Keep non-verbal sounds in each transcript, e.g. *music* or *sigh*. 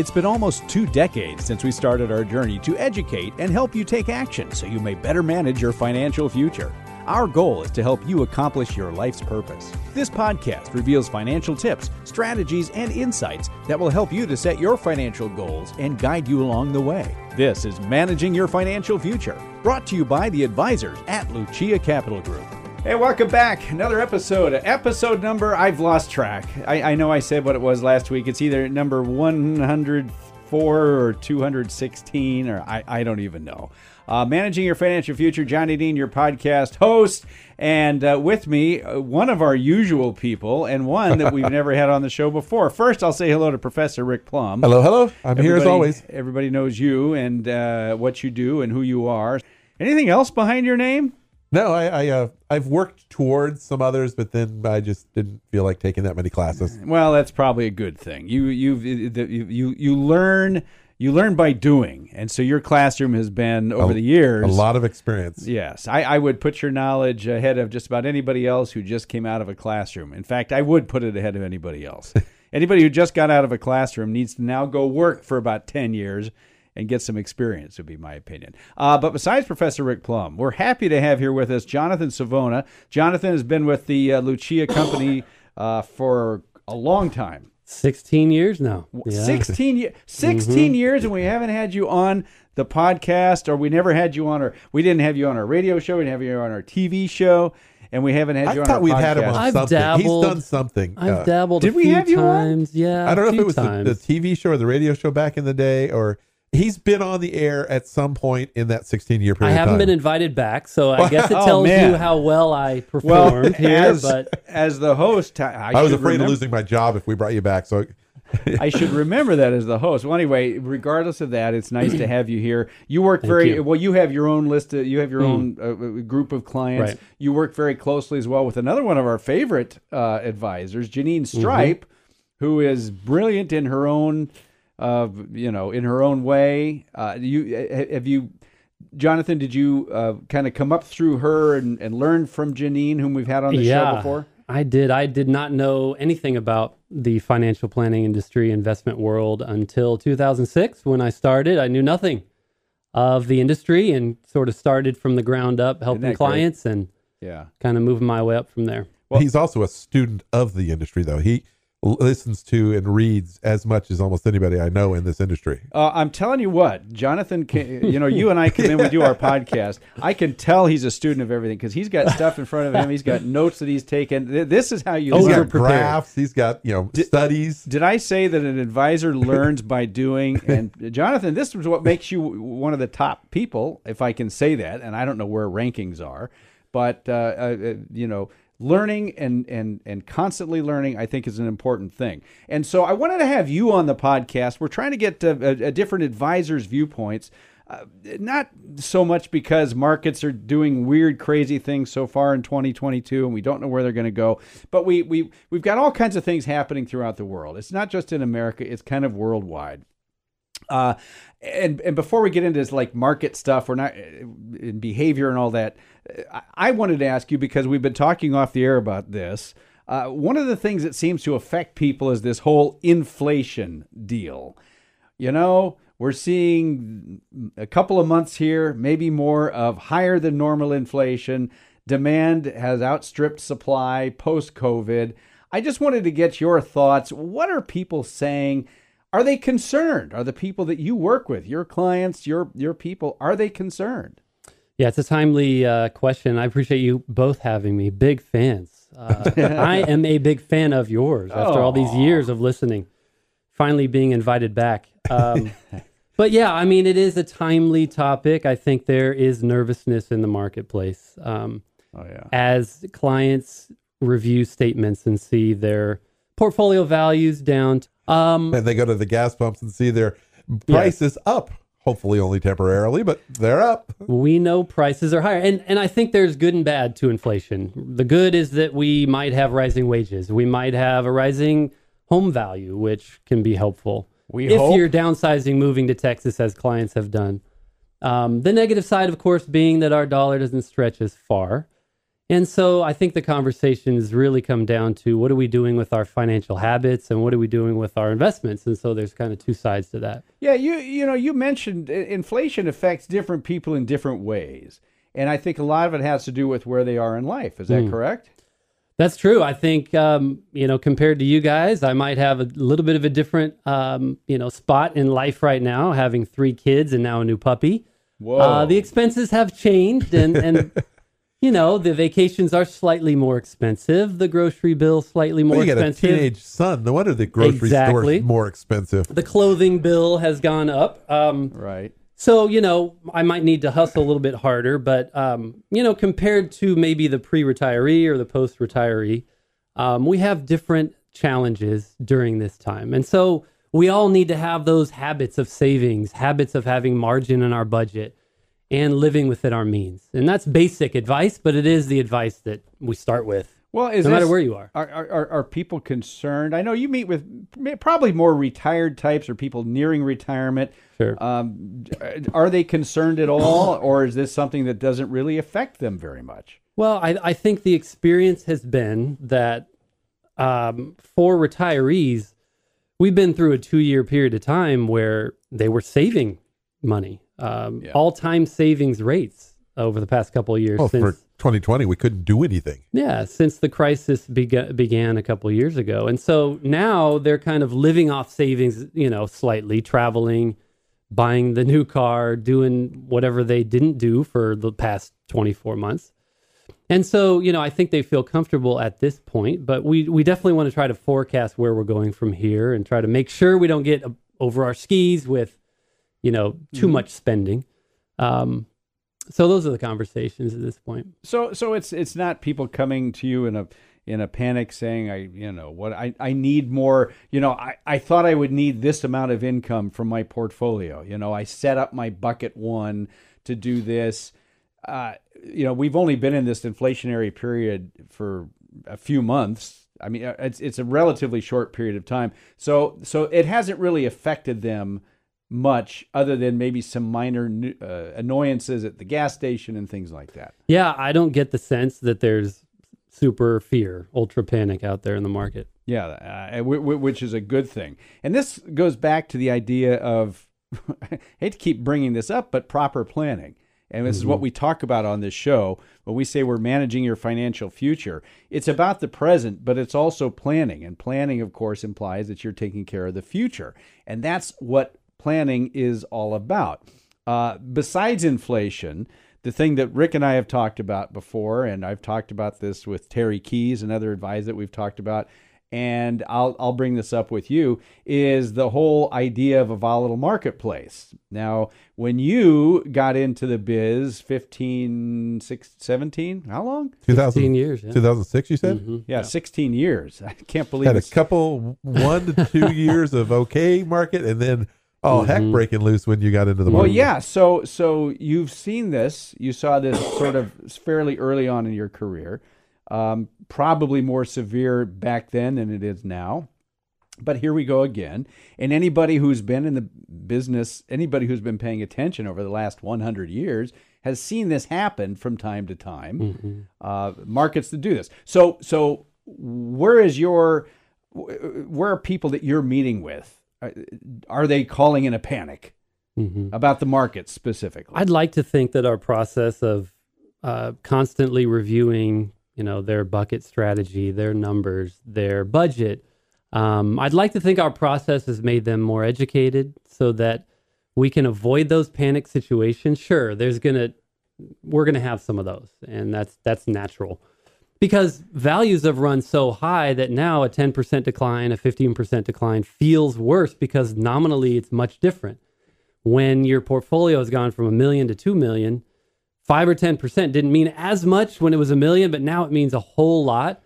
It's been almost two decades since we started our journey to educate and help you take action so you may better manage your financial future. Our goal is to help you accomplish your life's purpose. This podcast reveals financial tips, strategies, and insights that will help you to set your financial goals and guide you along the way. This is Managing Your Financial Future, brought to you by the advisors at Lucia Capital Group. Hey, welcome back. Another episode. Episode number, I've lost track. I, I know I said what it was last week. It's either number 104 or 216, or I, I don't even know. Uh, Managing Your Financial Future, Johnny Dean, your podcast host. And uh, with me, uh, one of our usual people, and one that we've *laughs* never had on the show before. First, I'll say hello to Professor Rick Plum. Hello, hello. I'm here as always. Everybody knows you and uh, what you do and who you are. Anything else behind your name? No, I, I uh, I've worked towards some others, but then I just didn't feel like taking that many classes. Well, that's probably a good thing. You you've you you, you learn you learn by doing, and so your classroom has been over A- the years A lot of experience. Yes, I, I would put your knowledge ahead of just about anybody else who just came out of a classroom. In fact, I would put it ahead of anybody else. *laughs* anybody who just got out of a classroom needs to now go work for about 10 years and get some experience, would be my opinion. Uh, but besides Professor Rick Plum, we're happy to have here with us Jonathan Savona. Jonathan has been with the uh, Lucia Company uh, for a long time. 16 years now. Yeah. 16 years *laughs* 16 years and we haven't had you on the podcast or we never had you on our we didn't have you on our radio show we didn't have you on our TV show and we haven't had I you on I thought our we'd podcast. had him on I've something. dabbled. He's done something. I've Uh, dabbled Did a we few have you on? times. Yeah. I don't know if it was the, the TV show or the radio show back in the day, or he's been on the air at some point in that 16 year period. I haven't of time. been invited back, so I guess it *laughs* Oh, tells man. you how well I well performed here. as, But as the host I, I was afraid remem- of losing my job if we brought you back. So *laughs* I should remember that as the host. Well, anyway, regardless of that, it's nice to have you here. You work very you. well. You have your own list. Of, you have your own uh, group of clients. Right. You work very closely as well with another one of our favorite uh, advisors, Janine Stripe, who is brilliant in her own, uh, you know, in her own way. Uh, you have you. Jonathan, did you uh, kind of come up through her and, and learn from Janine, whom we've had on the yeah, show before? I did. I did not know anything about the financial planning industry, investment world until 2006 when I started. I knew nothing of the industry and sort of started from the ground up, helping that great? clients and Yeah. kind of moving my way up from there. Well, he's also a student of the industry, though. He l- listens to and reads as much as almost anybody I know in this industry. Uh, I'm telling you what, Jonathan. Can, you know, you and I come in, we do our *laughs* podcast. I can tell he's a student of everything because he's got stuff in front of him. He's got notes that he's taken. This is how you He's learn. got graphs. He's got you know studies. Did I say that an advisor *laughs* learns by doing? And Jonathan, this is what makes you one of the top people, if I can say that. And I don't know where rankings are, but uh, uh, you know, learning and and and constantly learning, I think, is an important thing. And so, I wanted to have you on the podcast. We're trying to get uh, a, a different advisors' viewpoints. Uh, not so much because markets are doing weird, crazy things so far in 2022, and we don't know where they're going to go. But we we we've got all kinds of things happening throughout the world. It's not just in America; it's kind of worldwide. Uh, and and before we get into this like market stuff, we're not in behavior and all that. I, wanted to ask you because we've been talking off the air about this. Uh, one of the things that seems to affect people is this whole inflation deal. You know, we're seeing a couple of months here, maybe more, of higher than normal inflation. Demand has outstripped supply post COVID. I just wanted to get your thoughts. What are people saying? Are they concerned? Are the people that you work with, your clients, your your people, are they concerned? Yeah, it's a timely uh, question. I appreciate you both having me. Big fans. Uh, I am a big fan of yours after all these years of listening. Finally being invited back. Um, but yeah, I mean, it is a timely topic. I think there is nervousness in the marketplace um, Oh yeah. as clients review statements and see their portfolio values down. Um, And they go to the gas pumps and see their prices up. Hopefully, only temporarily, but they're up. we know prices are higher and and I think there's good and bad to inflation. The good is that we might have rising wages. We might have a rising home value which can be helpful. We if hope. you're downsizing moving to Texas as clients have done. Um, the negative side of course being that our dollar doesn't stretch as far And so I think the conversations really come down to what are we doing with our financial habits and what are we doing with our investments? And so there's kind of two sides to that. Yeah, you you know, you mentioned inflation affects different people in different ways. And I think a lot of it has to do with where they are in life. Is that mm. correct? That's true. I think um, you know, compared to you guys, I might have a little bit of a different um, you know spot in life right now, having three kids and now a new puppy. Whoa! Uh, the expenses have changed, and and *laughs* you know, the vacations are slightly more expensive. The grocery bill slightly more well, you expensive. got a teenage son. No wonder the grocery exactly. store is more expensive. The clothing bill has gone up. Um, right. So you know, I might need to hustle a little bit harder, but um, you know, compared to maybe the pre-retiree or the post-retiree, um, we have different challenges during this time, and so we all need to have those habits of savings, habits of having margin in our budget and living within our means. And that's basic advice, but it is the advice that we start with. Well, no this, matter where you are. Are, are, are people concerned? I know you meet with probably more retired types or people nearing retirement. Sure. Um, are they concerned at all, or is this something that doesn't really affect them very much? Well, I, I think the experience has been that um, for retirees, we've been through a two year period of time where they were saving money um, yeah. all time savings rates over the past couple of years. Well, since, for 2020, we couldn't do anything. Yeah, since the crisis began, began a couple of years ago. And so now they're kind of living off savings, you know, slightly, traveling, buying the new car, doing whatever they didn't do for the past 24 months. And so, you know, I think they feel comfortable at this point, but we, we definitely want to try to forecast where we're going from here and try to make sure we don't get over our skis with you know, too mm-hmm. much spending. Um, so those are the conversations at this point. So so it's it's not people coming to you in a in a panic saying I you know what I, I need more you know I, I thought I would need this amount of income from my portfolio you know I set up my bucket one to do this uh, you know we've only been in this inflationary period for a few months I mean uh, it's it's a relatively short period of time so so it hasn't really affected them much other than maybe some minor uh, annoyances at the gas station and things like that. Yeah, I don't get the sense that there's super fear, ultra panic out there in the market. Yeah, uh, w- w- which is a good thing. And this goes back to the idea of I *laughs* hate to keep bringing this up, but proper planning. And this mm-hmm. is what mm-hmm. we talk about on this show when we say we're managing your financial future. It's about the present, but it's also planning. And planning, of course, implies that you're taking care of the future. And that's what planning is all about. Uh, besides inflation, the thing that Rick and I have talked about before, and I've talked about this with Terry Keys, another advisor that we've talked about, and I'll I'll bring this up with you is the whole idea of a volatile marketplace. Now, when you got into the biz 15 16, 17, how long? 2000 years, yeah. 2006 you said? Mm-hmm. Yeah, yeah, 16 years. *laughs* I can't believe Had a couple 1 to 2 years of okay market and then Oh, mm-hmm. heck breaking loose when you got into the market. Well, yeah. So, so you've seen this. You saw this sort of fairly early on in your career. Um, probably more severe back then than it is now. But here we go again. And anybody who's been in the business, anybody who's been paying attention over the last 100 years, has seen this happen from time to time. Mm-hmm. Uh, markets that do this. So, so where is your, where are people that you're meeting with? Uh, are they calling in a panic mm-hmm. about the market specifically? I'd like to think that our process of uh, constantly reviewing, you know, their bucket strategy, their numbers, their budget. Um, I'd like to think our process has made them more educated so that we can avoid those panic situations. Sure, there's gonna we're gonna have some of those, and that's that's natural because values have run so high that now a 10% decline, a 15% decline feels worse because nominally it's much different. When your portfolio has gone from a million to 2 million, 5 or 10% didn't mean as much when it was a million, but now it means a whole lot.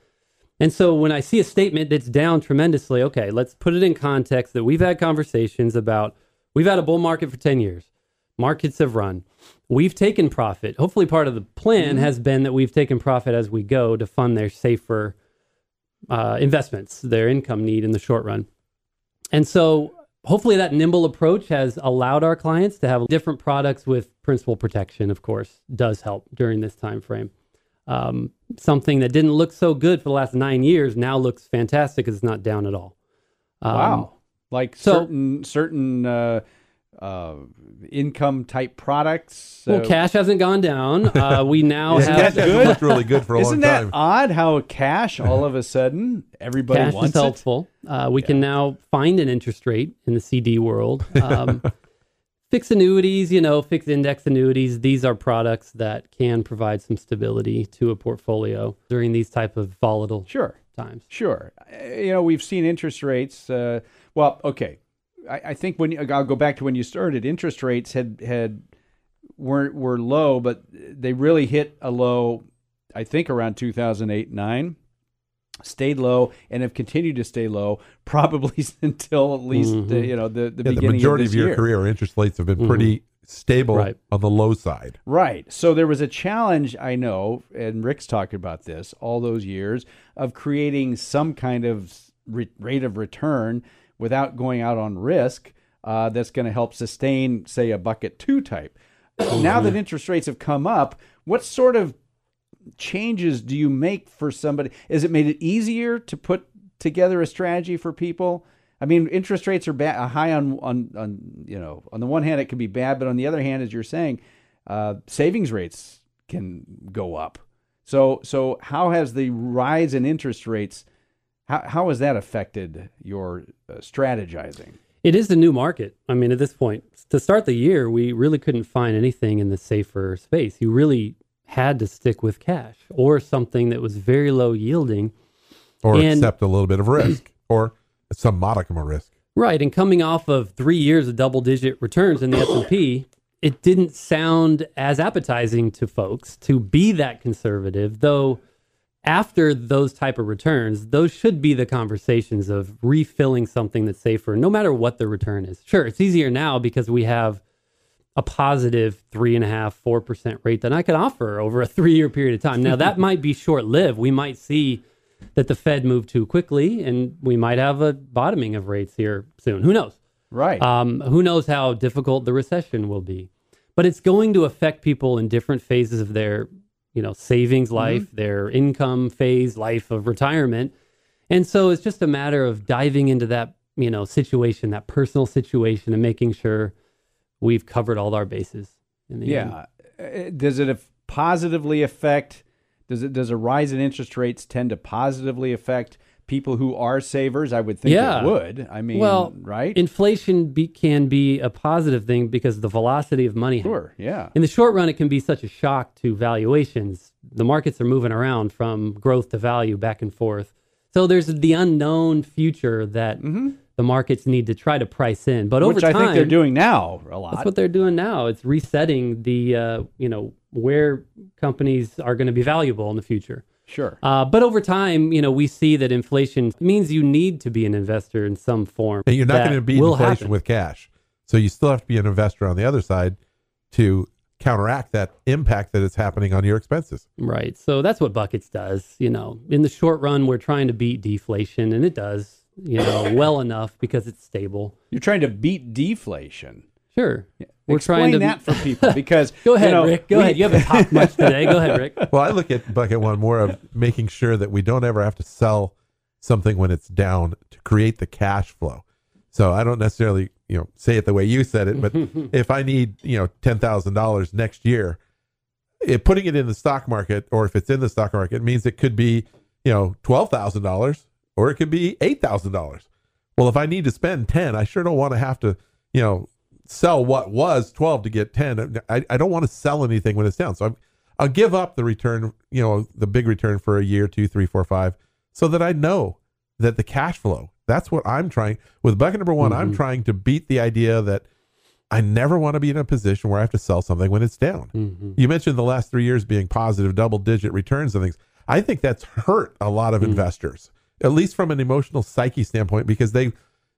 And so when I see a statement that's down tremendously, okay, let's put it in context that we've had conversations about we've had a bull market for 10 years. Markets have run we've taken profit. Hopefully, part of the plan mm-hmm. has been that we've taken profit as we go to fund their safer uh, investments, their income need in the short run. And so, hopefully, that nimble approach has allowed our clients to have different products with principal protection. Of course, does help during this time frame. Um, something that didn't look so good for the last nine years now looks fantastic because it's not down at all. Um, wow. Like so- certain certain uh, uh, income type products. Well, uh, cash hasn't gone down. Uh, *laughs* we now Yeah, have that good? looked really good for a Isn't long that odd how cash all of a sudden everybody cash wants is helpful. Uh, we can now find an interest rate in the CD world. Um, *laughs* fixed annuities, you know, fixed index annuities. These are products that can provide some stability to a portfolio during these type of volatile? Sure. times. Sure. Uh, You know, we've seen interest rates. Uh, well, okay. I, I think when you, I'll go back to when you started, interest rates had had were were low, but they really hit a low. I think around 2008 nine, stayed low and have continued to stay low *laughs* probably until at least uh, you know the the Yeah, the beginning majority of, of, your year. career interest rates have been pretty stable Right. on the low side. Right. So there was a challenge, I know, and Rick's talked about this all those years of creating some kind of re- rate of return without going out on risk uh, that's going to help sustain, say, a bucket two type. now that interest rates have come up, what sort of changes do you make for somebody? Is it made it easier to put together a strategy for people? I mean, interest rates are ba- high on, on on you know on the one hand it can be bad, but on the other hand, as you're saying, uh, savings rates can go up. So so how has the rise in interest rates how how has that affected your uh, strategizing? It is a new market. I mean, at this point, to start the year, we really couldn't find anything in the safer space. You really had to stick with cash or something that was very low yielding. Or And- accept a little bit of risk *clears throat* or some modicum of risk. Right, and coming off of three years of double-digit returns in the S and P, *coughs* it didn't sound as appetizing to folks to be that conservative. Though, after those type of returns, those should be the conversations of refilling something that's safer, no matter what the return is. Sure, it's easier now because we have a positive three and a half, four percent rate that I could offer over a *laughs* three-year period of time. Now that might be short-lived. We might see that the Fed moved too quickly, and we might have a bottoming of rates here soon. Who knows? Right. Um, who knows how difficult the recession will be? But it's going to affect people in different phases of their, you know, savings life, their income phase, life of retirement, and so it's just a matter of diving into that, you know, situation, that personal situation, and making sure we've covered all our bases. In the end. yeah. Uh, Does it positively affect? Does it does a rise in interest rates tend to positively affect people who are savers? I would think Yeah. it would. I mean, Well, right? Inflation be, can be a positive thing because the velocity of money. sure. Yeah. In the short run, it can be such a shock to valuations. The markets are moving around from growth to value back and forth. So there's the unknown future that the markets need to try to price in. But over Mm-hmm. Which I time, think they're doing now a lot. that's what they're doing now. It's resetting the uh, you know where companies are going to be valuable in the future. Sure. Uh, but over time, you know, we see that inflation means you need to be an investor in some form. And you're not going to beat inflation happen. with cash. So you still have to be an investor on the other side to counteract that impact that is happening on your expenses. Right. So that's what buckets does. You know, in the short run, we're trying to beat deflation, and it does. You know, *coughs* well enough because it's stable. You're trying to beat deflation. Sure. We're Explain trying to explain that for people *laughs* because Go ahead, you know, Rick. Go we- ahead. You haven't talked much *laughs* today. Go ahead, Rick. Well, I look at bucket one more of making sure that we don't ever have to sell something when it's down to create the cash flow. So I don't necessarily, you know, say it the way you said it, but *laughs* if I need, you know, ten thousand dollars next year, it, putting it in the stock market, or if it's in the stock market, means it could be, you know, twelve thousand dollars, or it could be eight thousand dollars. Well, if I need to spend ten, I sure don't want to have to, you know, sell what was 12 to get 10. I, I don't want to sell anything when it's down. So I'm, I'll give up the return, you know, the big return for a year, two, three, four, five, so that I know that the cash flow, that's what I'm trying with bucket number one. I'm trying to beat the idea that I never want to be in a position where I have to sell something when it's down. Mm-hmm. You mentioned the last three years being positive double digit returns and things. I think that's hurt a lot of investors, at least from an emotional psyche standpoint, because they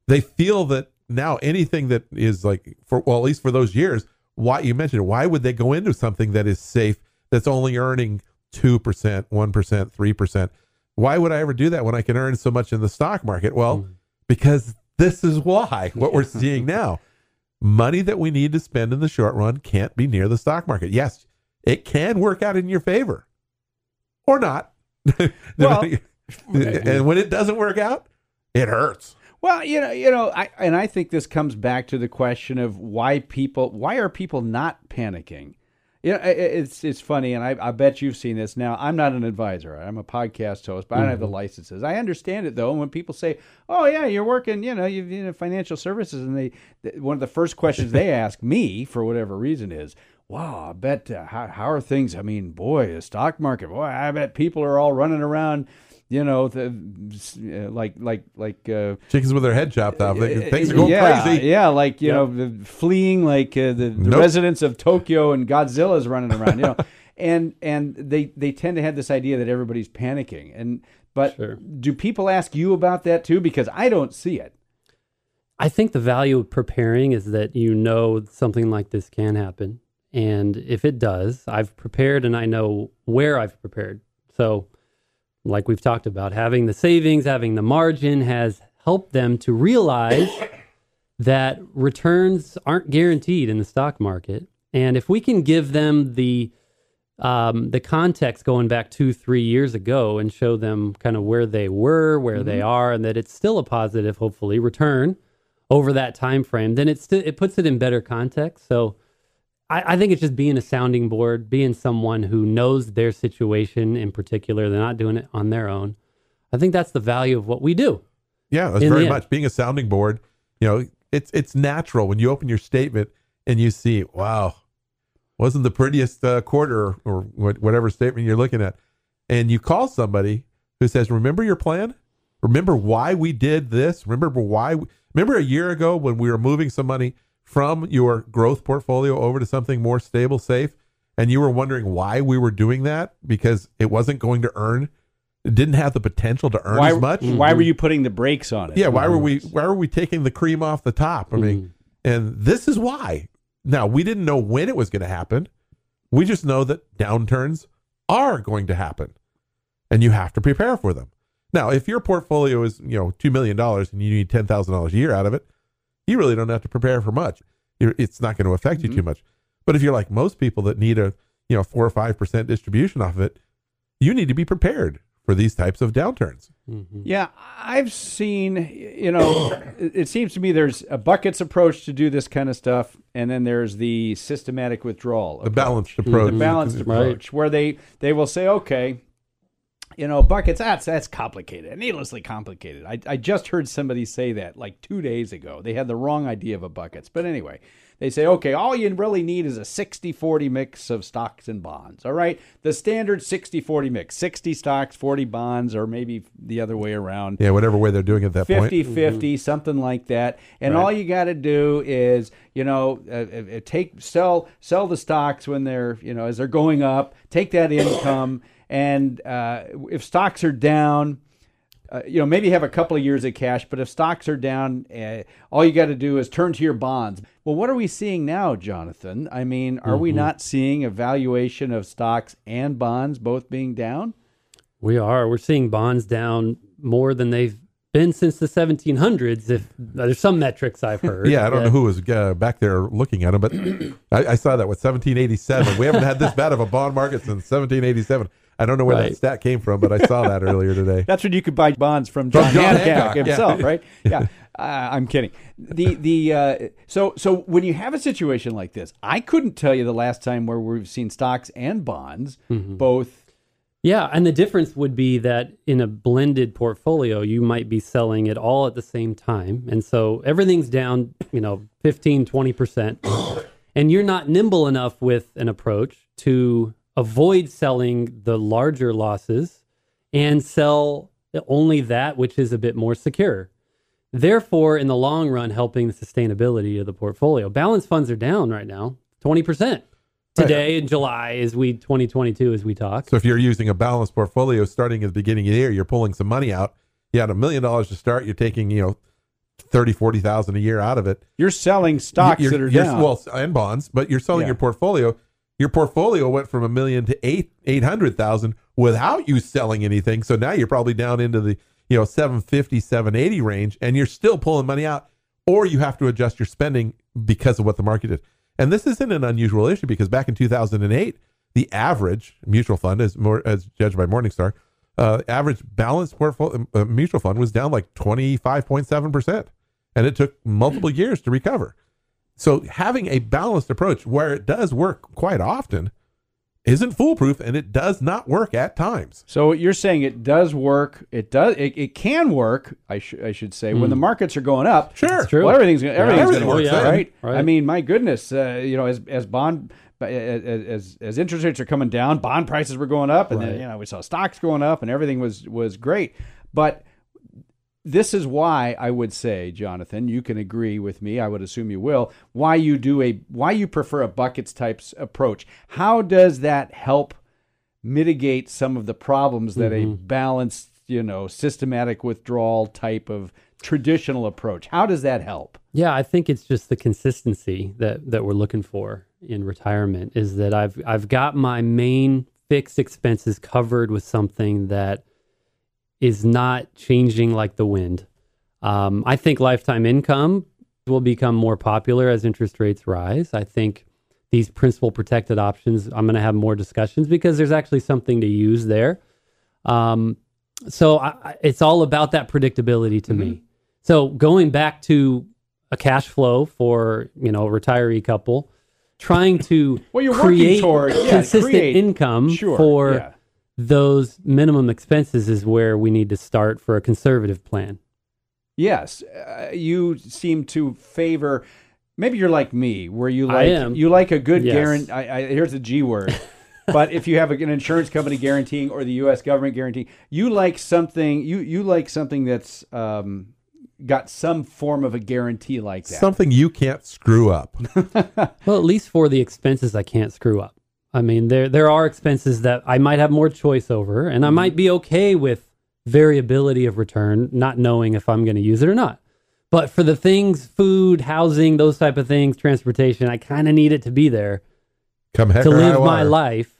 they feel that now anything that is like for well, at least for those years, why you mentioned it, why would they go into something that is safe that's only earning two percent, one percent, three percent? Why would I ever do that when I can earn so much in the stock market? Well, hmm. because this is why *laughs* what we're seeing now. Money that we need to spend in the short run can't be near the stock market. Yes, it can work out in your favor. or not. *laughs* Well- *laughs* and when it doesn't work out, it hurts. Well, you know, you know, I and I think this comes back to the question of why people, why are people not panicking? You know, it's it's funny, and I, I bet you've seen this. Now, I'm not an advisor; I'm a podcast host, but I don't have the licenses. I understand it though. And when people say, "Oh yeah, you're working," you know, you're in financial services, and they, th- one of the first questions they *laughs* ask me for whatever reason is, "Wow, I bet uh, how how are things? I mean, boy, the stock market, boy, I bet people are all running around." You know, the, uh, like like like uh, Chickens with their head chopped off. They- Things are going yeah, crazy. Yeah, like you know, the, fleeing like uh, the, the Nope. residents of Tokyo and Godzilla's running around. You know, *laughs* and and they they tend to have this idea that everybody's panicking. And but Sure. do people ask you about that too? Because I don't see it. I think the value of preparing is that you know something like this can happen. And if it does, I've prepared and I know where I've prepared. So, like we've talked about, having the savings, having the margin has helped them to realize *coughs* that returns aren't guaranteed in the stock market. And if we can give them the um, the context going back two, three years ago and show them kind of where they were, where they are, and that it's still a positive, hopefully, return over that time frame, then it still it puts it in better context. So I, I think it's just being a sounding board, being someone who knows their situation in particular. They're not doing it on their own. I think that's the value of what we do. Yeah, that's very much being a sounding board. You know, it's it's natural when you open your statement and you see, wow, wasn't the prettiest uh, quarter or whatever statement you're looking at, and you call somebody who says, "Remember your plan? Remember why we did this? Remember why? We, remember a year ago when we were moving some money from your growth portfolio over to something more stable, safe, and you were wondering why we were doing that because it wasn't going to earn." It didn't have the potential to earn Why as much. why were you putting the brakes on it? Yeah, why were we why were we taking the cream off the top? I mean, mm-hmm. and this is why. Now, we didn't know when it was going to happen. We just know that downturns are going to happen. And you have to prepare for them. Now, if your portfolio is, you know, 2 million dollars and you need $10,000 a year out of it, you really don't have to prepare for much. You're, it's not going to affect you too mm-hmm. much. But if you're like most people that need a, you know, 4 or 5% distribution off of it, you need to be prepared for these types of downturns. Mm-hmm. Yeah, I've seen, you know, it *coughs* it seems to me there's a buckets approach to do this kind of stuff, and then there's the systematic withdrawal. The balanced approach. the balanced Right. approach where they they will say okay you know buckets that's that's complicated needlessly complicated. I, I just heard somebody say that like two days ago. They had the wrong idea of a buckets. But anyway they say okay all you really need is a 60-40 mix of stocks and bonds all right? The standard 60-40 mix 60 stocks 40 bonds or maybe the other way around. Yeah, whatever way they're doing it at that point. 50 50 something like that. And all you got to do is you know uh, uh, take sell sell the stocks when they're you know as they're going up. Take that income and uh, if stocks are down uh, you know maybe have a couple of years of cash but if stocks are down uh, all you got to do is turn to your bonds well what are we seeing now jonathan i mean are we not seeing a valuation of stocks and bonds both being down We are. We're seeing bonds down more than they've been since the 1700s. If there's some metrics I've *laughs* heard. Yeah, I don't know who was uh, back there looking at them, but *coughs* I, I saw that with 1787. We haven't had this bad of a bond market since 1787. I don't know where that stat came from, but I saw that *laughs* earlier today. That's when you could buy bonds from John, John Hancock, Hancock, yeah. himself, right? Yeah, uh, I'm kidding. The the uh, so so when you have a situation like this, I couldn't tell you the last time where we've seen stocks and bonds both. Yeah, and the difference would be that in a blended portfolio, you might be selling it all at the same time. And so everything's down, you know, 15, 20%. and you're not nimble enough with an approach to avoid selling the larger losses and sell only that which is a bit more secure. Therefore, in the long run, helping the sustainability of the portfolio. Balance funds are down right now, 20%. Today in July, as we 2022, as we talk. So if you're using a balanced portfolio starting at the beginning of the year, you're pulling some money out. You had a million dollars to start. You're taking, you know, 30, 40,000 a year out of it. You're selling stocks You're- that are you're- down. Well, and bonds, but you're selling Yeah. your portfolio. Your portfolio went from a million to eight eight hundred thousand without you selling anything. So now you're probably down into the you know 750, 780 range, and you're still pulling money out, or you have to adjust your spending because of what the market is. And this isn't an unusual issue because back in 2008, the average mutual fund, as more as judged by Morningstar, uh, average balanced portfolio uh, mutual fund was down like twenty five point seven percent, and it took multiple years to recover. So having a balanced approach where it does work quite often isn't foolproof, and it does not work at times. So you're saying it does work. It does. It, it can work. I, sh- I should say when the hmm. markets are going up. Sure. That's true. Well, everything's gonna, everything's everything going to work, then. right? Right. I mean, my goodness, uh, you know, as as bond as, as as interest rates are coming down, bond prices were going up, and then you know we saw stocks going up, and everything was was great. But this is why I would say, Jonathan, you can agree with me. I would assume you will. Why you do a why you prefer a buckets types approach? How does that help mitigate some of the problems that a mm-hmm. balanced, you know, systematic withdrawal type of traditional approach? How does that help? Yeah, I think it's just the consistency that that we're looking for in retirement is that I've I've got my main fixed expenses covered with something that is not changing like the wind. Um, I think lifetime income will become more popular as interest rates rise. I think these principal protected options, I'm going to have more discussions because there's actually something to use there. Um, so I, it's all about that predictability to me. So going back to a cash flow for you know a retiree couple, trying to Well, you're working create toward- yeah, consistent create- income Sure. for yeah. Those minimum expenses is where we need to start for a conservative plan. Yes, uh, you seem to favor. Maybe you're like me, where you I like am. you like a good Yes. guarantee. I, I, here's the G word. *laughs* but if you have an insurance company guaranteeing or the U.S. government guaranteeing, you like something. You you like something that's um, got some form of a guarantee like that. Something you can't screw up. *laughs* Well, at least for the expenses I can't screw up. I mean, there there are expenses that I might have more choice over, and I might be okay with variability of return, not knowing if I'm going to use it or not. But for the things, food, housing, those type of things, transportation, I kind of need it to be there Come heck to or high live my water. life.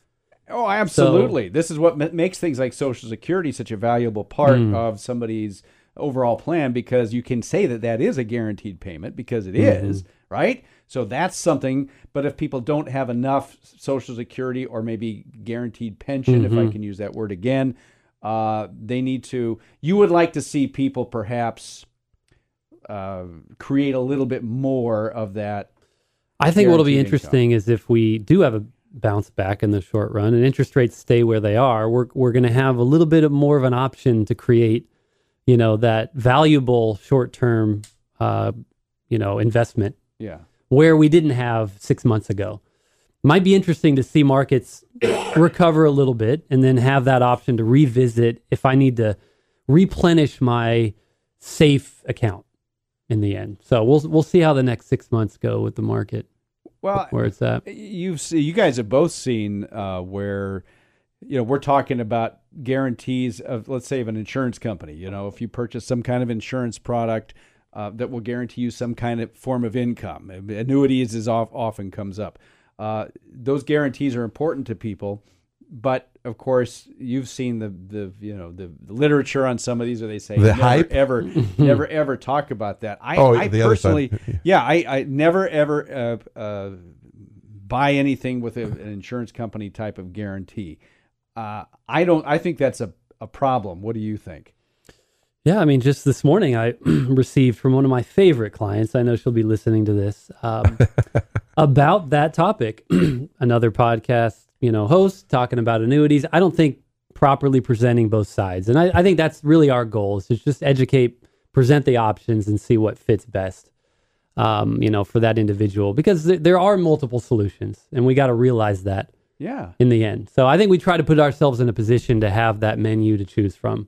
Oh, absolutely. this is what ma- makes things like Social Security such a valuable part Hmm. of somebody's overall plan because you can say that that is a guaranteed payment because it Mm-hmm. is, right? So that's something. But if people don't have enough Social Security or maybe guaranteed pension, if Mm-hmm. I can use that word again, uh, they need to. You would like to see people perhaps uh, create a little bit more of that. I think what'll be interesting is if we do have a bounce back in the short run and interest rates stay where they are, we're we're going to have a little bit of more of an option to create, you know, that valuable short term, uh, you know, investment Yeah. Where we didn't have six months ago. Might be interesting to see markets *coughs* recover a little bit and then have that option to revisit if I need to replenish my safe account in the end. So we'll we'll see how the next six months go with the market Well, where it's at. you've se- you guys have both seen uh, where you know we're talking about guarantees of let's say of an insurance company you know if you purchase some kind of insurance product uh, that will guarantee you some kind of form of income annuities is off, often comes up uh, those guarantees are important to people but of course you've seen the the you know the, the literature on some of these where they say The never hype? ever *laughs* never ever talk about that i, Oh, I the other personally *laughs* yeah, I, I never ever uh, uh, buy anything with a, an insurance company type of guarantee. Uh, I don't. I think that's a, a problem. What do you think? Yeah, I mean, just this morning I *clears throat* received from one of my favorite clients. I know she'll be listening to this um, *laughs* about that topic. *clears throat* Another podcast, you know, host talking about annuities. I don't think properly presenting both sides, and I, I think that's really our goal is to just educate, present the options, and see what fits best. Um, you know, for that individual, because th- there are multiple solutions, and we got to realize that Yeah, in the end. So I think we try to put ourselves in a position to have that menu to choose from.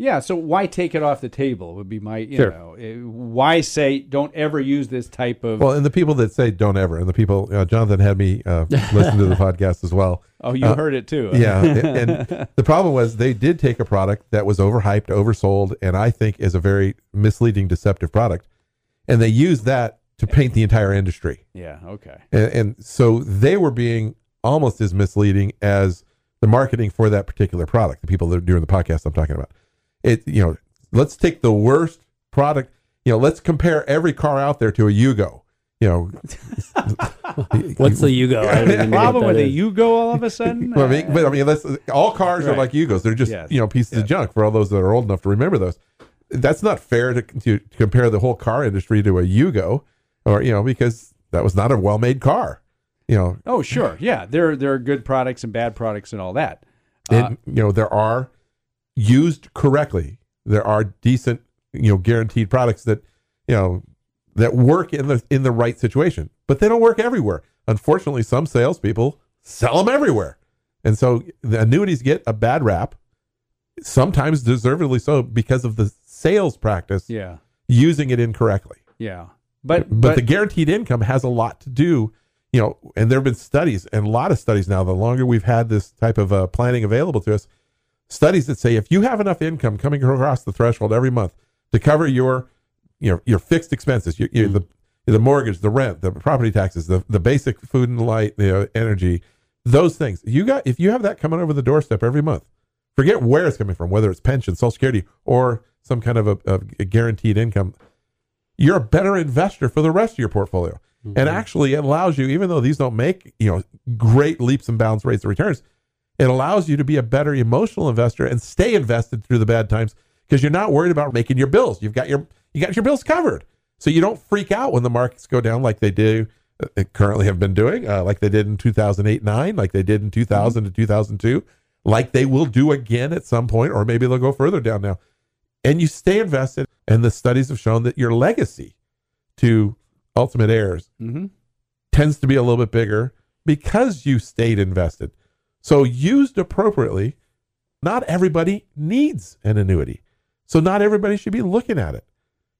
Yeah. So why take it off the table? Would be my you Sure. know eh, why say don't ever use this type of. Well, and the people that say don't ever, and the people, uh, Jonathan had me uh, *laughs* listen to the podcast as well. oh, you heard it too. Yeah, and, *laughs* and the problem was they did take a product that was overhyped, oversold, and I think is a very misleading, deceptive product, and they used that to paint the entire industry, yeah. Okay. and, and so they were being almost as misleading as the marketing for that particular product. The people that are doing the podcast I'm talking about, it you know, let's take the worst product, you know, let's compare every car out there to a Yugo, you know, *laughs* What's the Yugo? I don't even know Problem that with a is. Yugo all of a sudden? *laughs* Well, I mean, but I mean, that's all cars are Right. like Yugos. They're just Yes. you know pieces of junk for all those that are old enough to remember those. That's not fair to, to compare the whole car industry to a Yugo, or you know, because that was not a well-made car. You know, oh, sure. Yeah. There, there are good products and bad products and all that. and uh, you know there are used correctly. There are decent, you know, guaranteed products that you know that work in the in the right situation, but they don't work everywhere. Unfortunately, some salespeople sell them everywhere, and so the annuities get a bad rap. Sometimes deservedly so because of the sales practice Yeah. using it incorrectly. Yeah. But, But, the guaranteed income has a lot to do, you know, and there have been studies and a lot of studies now. The longer we've had this type of uh, planning available to us, studies that say if you have enough income coming across the threshold every month to cover your, you know, your fixed expenses, your, your, mm-hmm. the the mortgage, the rent, the property taxes, the the basic food and light, the uh, energy, those things. You got if you have that coming over the doorstep every month, forget where it's coming from, whether it's pension, Social Security, or some kind of a, a, a guaranteed income you're a better investor for the rest of your portfolio. And mm-hmm. actually, it allows you, even though these don't make you know great leaps and bounds rates of returns, it allows you to be a better emotional investor and stay invested through the bad times because you're not worried about making your bills. You've got your you got your bills covered, so you don't freak out when the markets go down like they do uh, currently have been doing, uh, like they did in 2008 nine, like they did in 2000 to 2002, like they will do again at some point, or maybe they'll go further down now and you stay invested. And the studies have shown that your legacy to ultimate heirs hmm tends to be a little bit bigger because you stayed invested. So, used appropriately, not everybody needs an annuity. So, not everybody should be looking at it.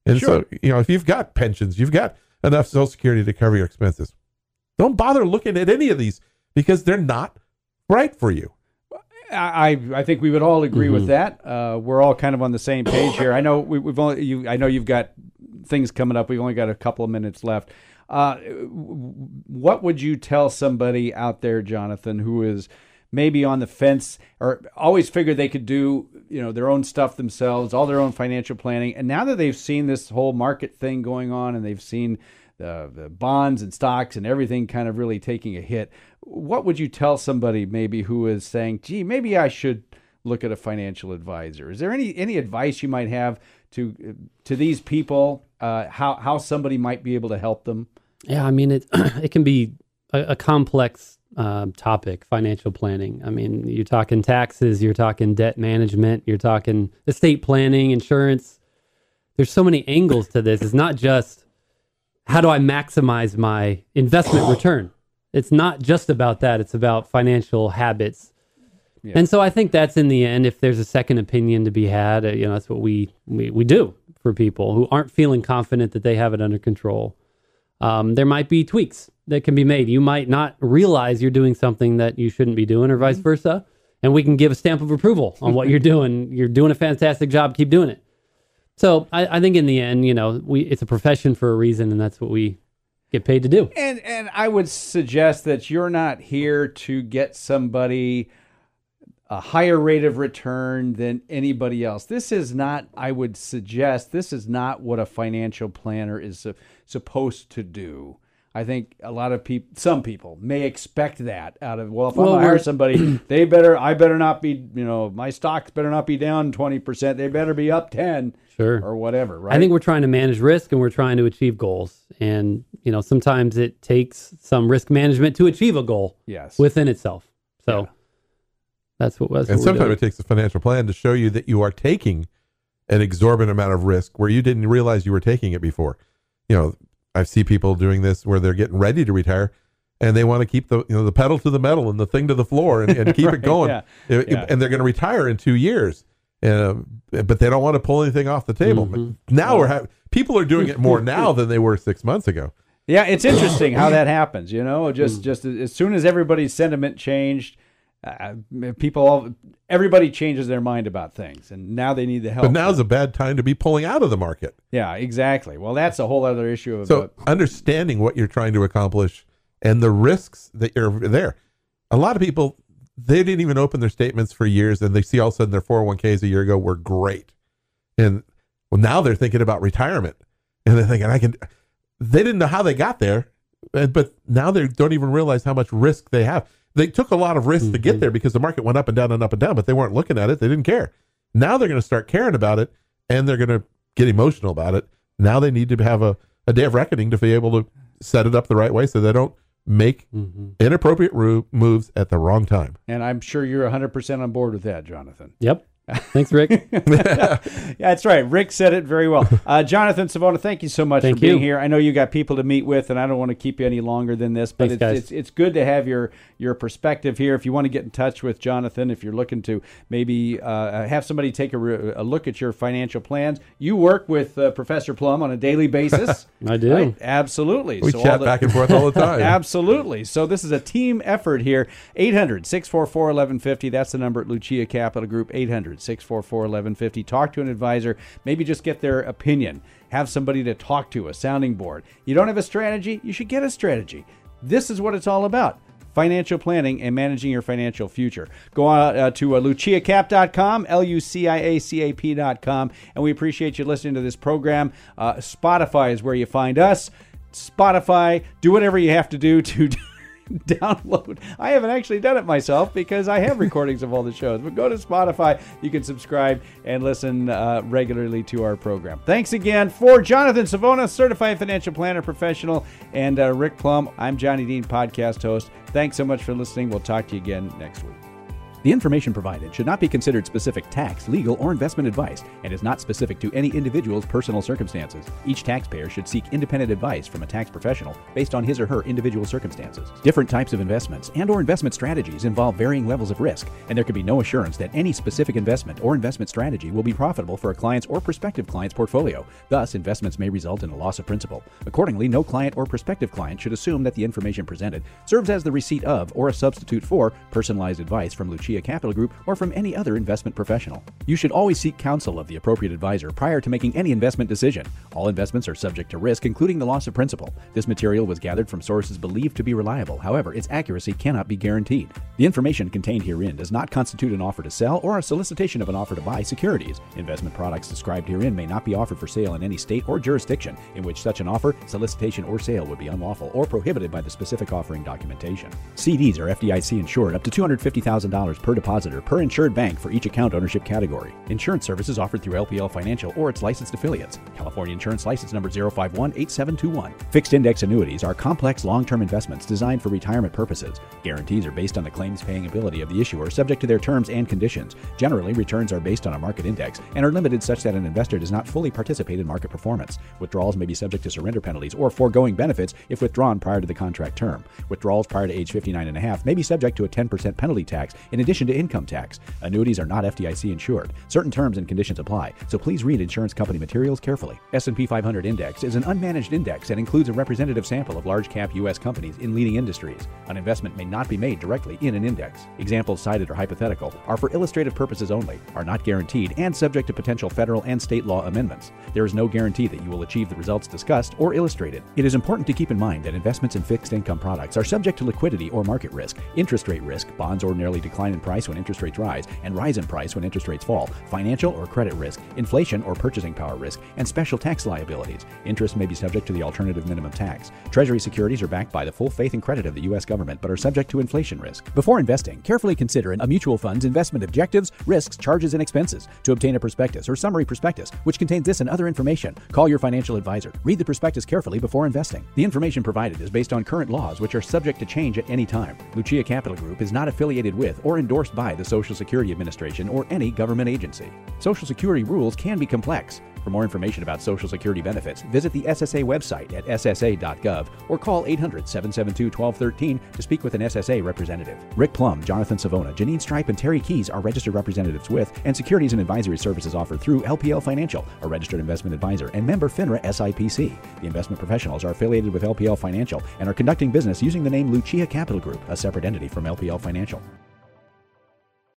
And Sure. so, you know, if you've got pensions, you've got enough Social Security to cover your expenses, don't bother looking at any of these because they're not right for you. I I think we would all agree with Mhm. that. Uh, we're all kind of on the same page here. I know we, we've only you. I know you've got things coming up. We've only got a couple of minutes left. Uh, what would you tell somebody out there, Jonathan, who is maybe on the fence or always figured they could do you know their own stuff themselves, all their own financial planning, and now that they've seen this whole market thing going on and they've seen the, the bonds and stocks and everything kind of really taking a hit, what would you tell somebody maybe who is saying, "Gee, maybe I should look at a financial advisor"? Is there any any advice you might have to to these people? Uh, how how somebody might be able to help them? Yeah, I mean it. *clears throat* It can be a, a complex um, topic, financial planning. I mean, you're talking taxes, you're talking debt management, you're talking estate planning, insurance. There's so many angles to this. It's not just how do I maximize my investment *sighs* return. It's not just about that. It's about financial habits. Yeah. And so I think that's in the end. If there's a second opinion to be had, uh, you know, that's what we, we we do for people who aren't feeling confident that they have it under control um, there might be tweaks that can be made. You might not realize you're doing something that you shouldn't be doing, or vice versa. And we can give a stamp of approval on what you're *laughs* doing. You're doing a fantastic job. Keep doing it. So I, I think in the end, you know, we it's a profession for a reason, and that's what we get paid to do. And and I would suggest that you're not here to get somebody a higher rate of return than anybody else. This is not I would suggest this is not what a financial planner is su- supposed to do. I think a lot of people some people may expect that out of well if Well, gonna hire somebody *clears throat* they better I better not be you know my stocks better not be down 20% they better be up 10 Sure. or whatever right I think we're trying to manage risk and we're trying to achieve goals. And you know, sometimes it takes some risk management to achieve a goal yes within itself. So Yeah. That's what. That's And sometimes it takes a financial plan to show you that you are taking an exorbitant amount of risk where you didn't realize you were taking it before. You know, I see people doing this where they're getting ready to retire and they want to keep the you know the pedal to the metal and the thing to the floor and, and keep *laughs* Right, it going. yeah, It- yeah. And they're going to retire in two years. Uh, but they don't want to pull anything off the table. Mhm. Now we're ha- people are doing it more *laughs* now than they were six months ago. Yeah, it's interesting how that happens. You know, just just as soon as everybody's sentiment changed, uh, people all everybody changes their mind about things, and now they need the help. But now's a bad time to be pulling out of the market. yeah, exactly. Well, that's a whole other issue. Of So uh, understanding what you're trying to accomplish and the risks that you're there. A lot of people they didn't even open their statements for years and they see all of a sudden their 401ks a year ago were great. And well now they're thinking about retirement. And they're thinking I can they didn't know how they got there, but now they don't even realize how much risk they have. They took a lot of risk to get mm-hmm. there because the market went up and down and up and down, but they weren't looking at it. They didn't care. Now they're going to start caring about it and they're going to get emotional about it. Now they need to have a, a day of reckoning to be able to set it up the right way so they don't make mm-hmm. inappropriate ru- moves at the wrong time. And I'm sure you're 100% on board with that, Jonathan. Yep. Thanks, Rick. Yeah, *laughs* *laughs* that's right. Rick said it very well. Uh, Jonathan Savona, thank you so much Thank for being you. here. I know you got people to meet with, and I don't want to keep you any longer than this, but Thanks, it's, it's it's good to have your your perspective here. If you want to get in touch with Jonathan, if you're looking to maybe uh, have somebody take a, re- a look at your financial plans, you work with uh, Professor Plum on a daily *laughs* basis. I do. Right? Absolutely. We So all chat the- back and forth all the time. Absolutely. So this is a team effort here. 800 644 1150. That's the number at Lucia Capital Group. 800 644 1150. Talk to an advisor. Maybe just get their opinion. Have somebody to talk to, a sounding board. You don't have a strategy? You should get a strategy. This is what it's all about. Financial planning and managing your financial future. Go on uh, to uh, luciacap.com, L U C I A C A P.com, and we appreciate you listening to this program. Uh, Spotify is where you find us. Spotify, do whatever you have to do to *laughs* *laughs* download. I haven't actually done it myself because I have recordings of all the shows. But go to Spotify, you can subscribe and listen uh, regularly to our program. Thanks again for Jonathan Savona, certified financial planner professional, and uh, Rick Plum. I'm Johnny Dean, podcast host. Thanks so much for listening. We'll talk to you again next week. The information provided should not be considered specific tax, legal, or investment advice and is not specific to any individual's personal circumstances. Each taxpayer should seek independent advice from a tax professional based on his or her individual circumstances. Different types of investments and or investment strategies involve varying levels of risk, and there can be no assurance that any specific investment or investment strategy will be profitable for a client's or prospective client's portfolio. Thus, investments may result in a loss of principal. Accordingly, no client or prospective client should assume that the information presented serves as the receipt of or a substitute for personalized advice from Lucia A capital Group or from any other investment professional. You should always seek counsel of the appropriate advisor prior to making any investment decision. All investments are subject to risk, including the loss of principal. This material was gathered from sources believed to be reliable. However, its accuracy cannot be guaranteed. The information contained herein does not constitute an offer to sell or a solicitation of an offer to buy securities. Investment products described herein may not be offered for sale in any state or jurisdiction in which such an offer, solicitation, or sale would be unlawful or prohibited by the specific offering documentation. CDs are FDIC insured up to $250,000 per depositor per insured bank for each account ownership category. Insurance services offered through LPL Financial or its licensed affiliates. California Insurance License Number 0518721. Fixed index annuities are complex long-term investments designed for retirement purposes. Guarantees are based on the claims paying ability of the issuer subject to their terms and conditions. Generally, returns are based on a market index and are limited such that an investor does not fully participate in market performance. Withdrawals may be subject to surrender penalties or foregoing benefits if withdrawn prior to the contract term. Withdrawals prior to age 59 and a half may be subject to a 10% penalty tax in addition to income tax. Annuities are not FDIC insured. Certain terms and conditions apply, so please read insurance company materials carefully. S&P 500 Index is an unmanaged index and includes a representative sample of large cap US companies in leading industries. An investment may not be made directly in an index. Examples cited are hypothetical, are for illustrative purposes only, are not guaranteed, and subject to potential federal and state law amendments. There is no guarantee that you will achieve the results discussed or illustrated. It is important to keep in mind that investments in fixed income products are subject to liquidity or market risk, interest rate risk, bonds ordinarily decline in price when interest rates rise and rise in price when interest rates fall, financial or credit risk, inflation or purchasing power risk, and special tax liabilities. Interest may be subject to the alternative minimum tax. Treasury securities are backed by the full faith and credit of the U.S. government but are subject to inflation risk. Before investing, carefully consider a mutual fund's investment objectives, risks, charges, and expenses. To obtain a prospectus or summary prospectus, which contains this and other information, call your financial advisor. Read the prospectus carefully before investing. The information provided is based on current laws, which are subject to change at any time. Lucia Capital Group is not affiliated with or endorsed by the Social Security Administration or any government agency. Social Security rules can be complex. For more information about Social Security benefits, visit the SSA website at ssa.gov or call 800 772 1213 to speak with an SSA representative. Rick Plum, Jonathan Savona, Janine Stripe, and Terry Keys are registered representatives with and securities and advisory services offered through LPL Financial, a registered investment advisor, and member FINRA SIPC. The investment professionals are affiliated with LPL Financial and are conducting business using the name Lucia Capital Group, a separate entity from LPL Financial.